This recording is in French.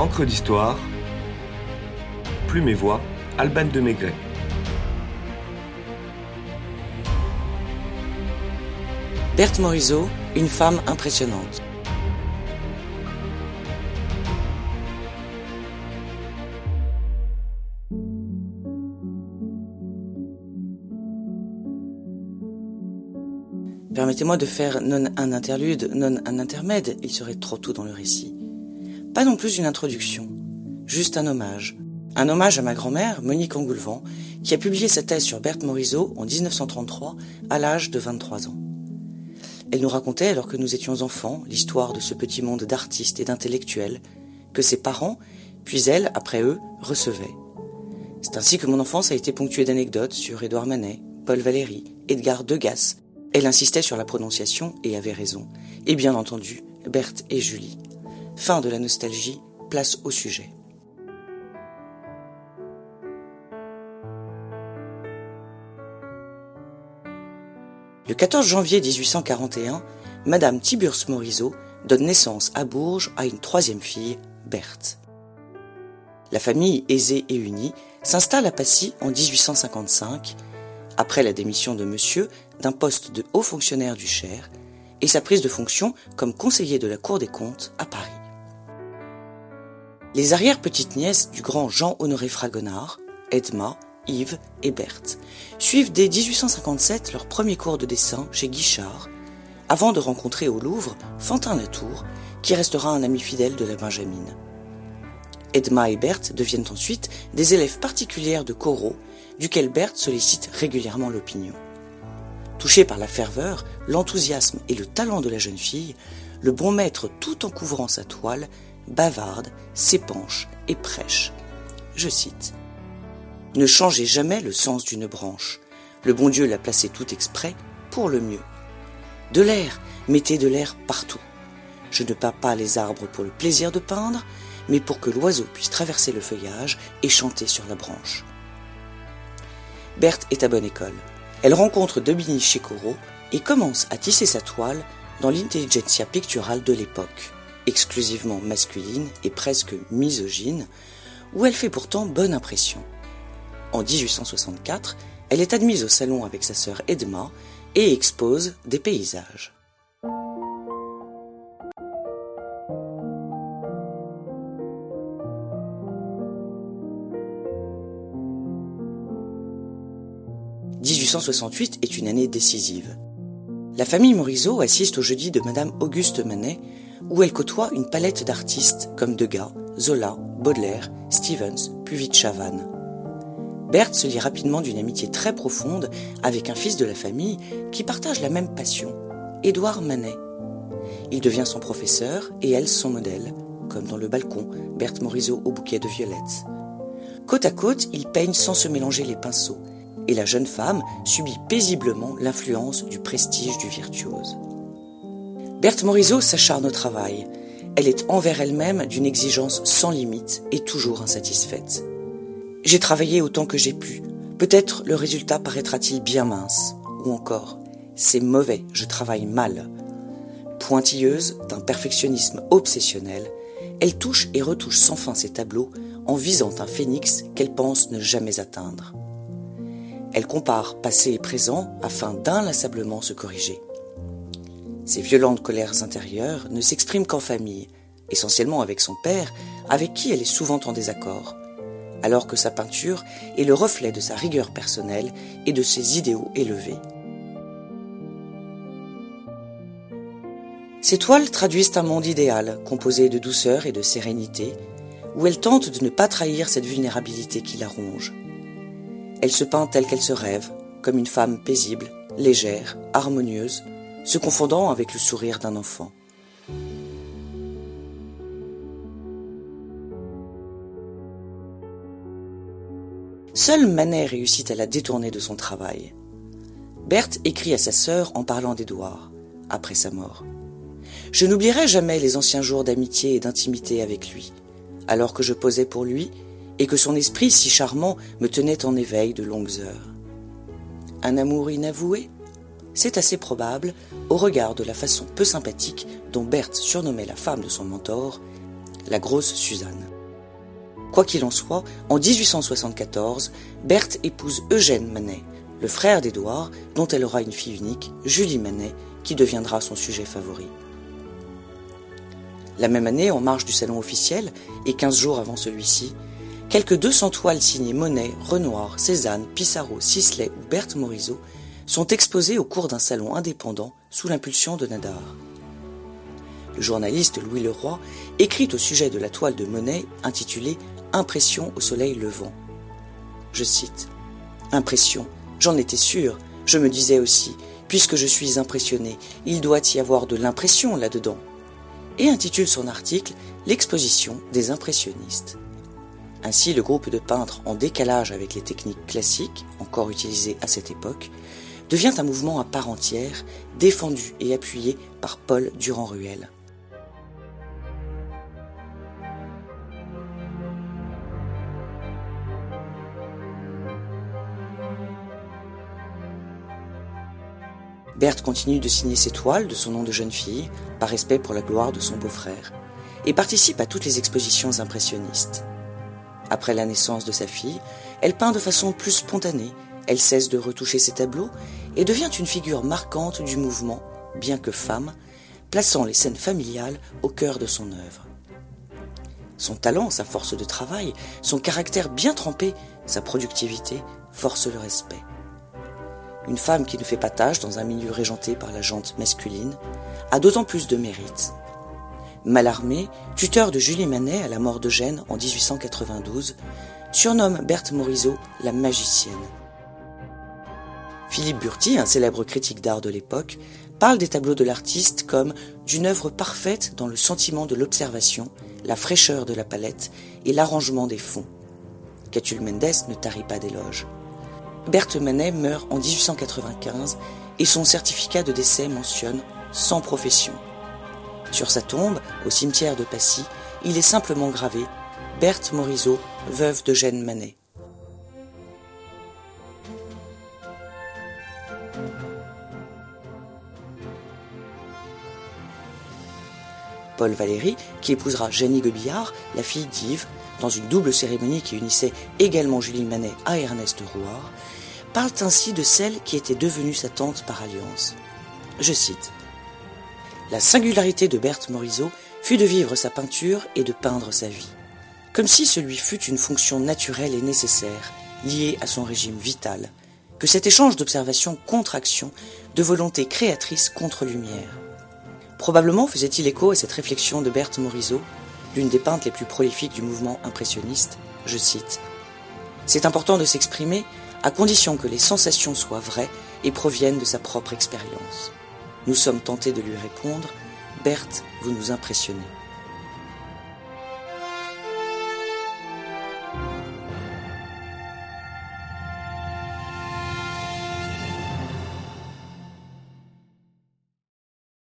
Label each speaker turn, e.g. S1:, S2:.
S1: Encre d'histoire, Plume et Voix, Alban de Maigret.
S2: Berthe Morisot, une femme impressionnante. Permettez-moi de faire non un interlude, non un intermède, il serait trop tôt dans le récit. Pas non plus une introduction, juste un hommage. Un hommage à ma grand-mère, Monique Angoulevent, qui a publié sa thèse sur Berthe Morisot en 1933, à l'âge de 23 ans. Elle nous racontait, alors que nous étions enfants, l'histoire de ce petit monde d'artistes et d'intellectuels, que ses parents, puis elle, après eux, recevaient. C'est ainsi que mon enfance a été ponctuée d'anecdotes sur Édouard Manet, Paul Valéry, Edgar Degas. Elle insistait sur la prononciation et avait raison. Et bien entendu, Berthe et Julie. Fin de la nostalgie, place au sujet. Le 14 janvier 1841, Madame Tiburce Morisot donne naissance à Bourges à une troisième fille, Berthe. La famille aisée et unie s'installe à Passy en 1855, après la démission de monsieur d'un poste de haut fonctionnaire du Cher et sa prise de fonction comme conseiller de la Cour des comptes à Paris. Les arrière-petites-nièces du grand Jean-Honoré Fragonard, Edma, Yves et Berthe, suivent dès 1857 leur premier cours de dessin chez Guichard, avant de rencontrer au Louvre Fantin Latour, qui restera un ami fidèle de la Benjamine. Edma et Berthe deviennent ensuite des élèves particulières de Corot, duquel Berthe sollicite régulièrement l'opinion. Touché par la ferveur, l'enthousiasme et le talent de la jeune fille, le bon maître, tout en couvrant sa toile, bavarde, s'épanche et prêche. Je cite ne changez jamais le sens d'une branche. Le bon Dieu l'a placé tout exprès pour le mieux. De l'air, mettez de l'air partout. Je ne peins pas les arbres pour le plaisir de peindre, mais pour que l'oiseau puisse traverser le feuillage et chanter sur la branche. Berthe est à bonne école. Elle rencontre Dominique Corot et commence à tisser sa toile dans l'intelligentsia picturale de l'époque, exclusivement masculine et presque misogyne, où elle fait pourtant bonne impression. En 1864, elle est admise au salon avec sa sœur Edma et expose des paysages. « 1868 est une année décisive. La famille Morisot assiste au jeudi de Madame Auguste Manet, où elle côtoie une palette d'artistes comme Degas, Zola, Baudelaire, Stevens, puis Chavannes. Berthe se lie rapidement d'une amitié très profonde avec un fils de la famille qui partage la même passion, Édouard Manet. Il devient son professeur et elle son modèle, comme dans le balcon, Berthe Morisot au bouquet de violettes. Côte à côte, ils peignent sans se mélanger les pinceaux, et la jeune femme subit paisiblement l'influence du prestige du virtuose. Berthe Morisot s'acharne au travail. Elle est envers elle-même d'une exigence sans limite et toujours insatisfaite. J'ai travaillé autant que j'ai pu. Peut-être le résultat paraîtra-t-il bien mince. Ou encore, c'est mauvais, je travaille mal. Pointilleuse, d'un perfectionnisme obsessionnel, elle touche et retouche sans fin ses tableaux en visant un phénix qu'elle pense ne jamais atteindre. Elle compare passé et présent afin d'inlassablement se corriger. Ses violentes colères intérieures ne s'expriment qu'en famille, essentiellement avec son père, avec qui elle est souvent en désaccord alors que sa peinture est le reflet de sa rigueur personnelle et de ses idéaux élevés. Ces toiles traduisent un monde idéal, composé de douceur et de sérénité, où elle tente de ne pas trahir cette vulnérabilité qui la ronge. Elle se peint telle qu'elle se rêve, comme une femme paisible, légère, harmonieuse, se confondant avec le sourire d'un enfant. Seul Manet réussit à la détourner de son travail. Berthe écrit à sa sœur en parlant d'Édouard, après sa mort. Je n'oublierai jamais les anciens jours d'amitié et d'intimité avec lui, alors que je posais pour lui et que son esprit si charmant me tenait en éveil de longues heures. Un amour inavoué? C'est assez probable au regard de la façon peu sympathique dont Berthe surnommait la femme de son mentor, la grosse Suzanne. Quoi qu'il en soit, en 1874, Berthe épouse Eugène Manet, le frère d'Édouard, dont elle aura une fille unique, Julie Manet, qui deviendra son sujet favori. La même année, en marge du salon officiel, et 15 jours avant celui-ci, quelques 200 toiles signées Monet, Renoir, Cézanne, Pissarro, Sisley ou Berthe Morisot sont exposées au cours d'un salon indépendant sous l'impulsion de Nadar. Le journaliste Louis Leroy écrit au sujet de la toile de Monet intitulée Impression au soleil levant. Je cite Impression, j'en étais sûr, je me disais aussi, puisque je suis impressionné, il doit y avoir de l'impression là-dedans. Et intitule son article L'exposition des impressionnistes. Ainsi, le groupe de peintres en décalage avec les techniques classiques, encore utilisées à cette époque, devient un mouvement à part entière, défendu et appuyé par Paul Durand-Ruel. Berthe continue de signer ses toiles de son nom de jeune fille, par respect pour la gloire de son beau-frère, et participe à toutes les expositions impressionnistes. Après la naissance de sa fille, elle peint de façon plus spontanée, elle cesse de retoucher ses tableaux et devient une figure marquante du mouvement, bien que femme, plaçant les scènes familiales au cœur de son œuvre. Son talent, sa force de travail, son caractère bien trempé, sa productivité forcent le respect. Une femme qui ne fait pas tâche dans un milieu régenté par la jante masculine a d'autant plus de mérite. Malarmé, tuteur de Julie Manet à la mort d'Eugène en 1892, surnomme Berthe Morisot la magicienne. Philippe Burti, un célèbre critique d'art de l'époque, parle des tableaux de l'artiste comme d'une œuvre parfaite dans le sentiment de l'observation, la fraîcheur de la palette et l'arrangement des fonds. Catulle Mendes ne tarit pas d'éloges. Berthe Manet meurt en 1895 et son certificat de décès mentionne sans profession. Sur sa tombe, au cimetière de Passy, il est simplement gravé Berthe Morisot, veuve d'Eugène Manet. Paul Valéry, qui épousera Jenny Guebillard, la fille d'Yves, dans une double cérémonie qui unissait également Julie Manet à Ernest Rouard, parle ainsi de celle qui était devenue sa tante par alliance. Je cite La singularité de Berthe Morisot fut de vivre sa peinture et de peindre sa vie, comme si celui fût une fonction naturelle et nécessaire, liée à son régime vital, que cet échange d'observation contre action, de volonté créatrice contre lumière. Probablement faisait-il écho à cette réflexion de Berthe Morisot, l'une des peintres les plus prolifiques du mouvement impressionniste, je cite. C'est important de s'exprimer à condition que les sensations soient vraies et proviennent de sa propre expérience. Nous sommes tentés de lui répondre, Berthe, vous nous impressionnez.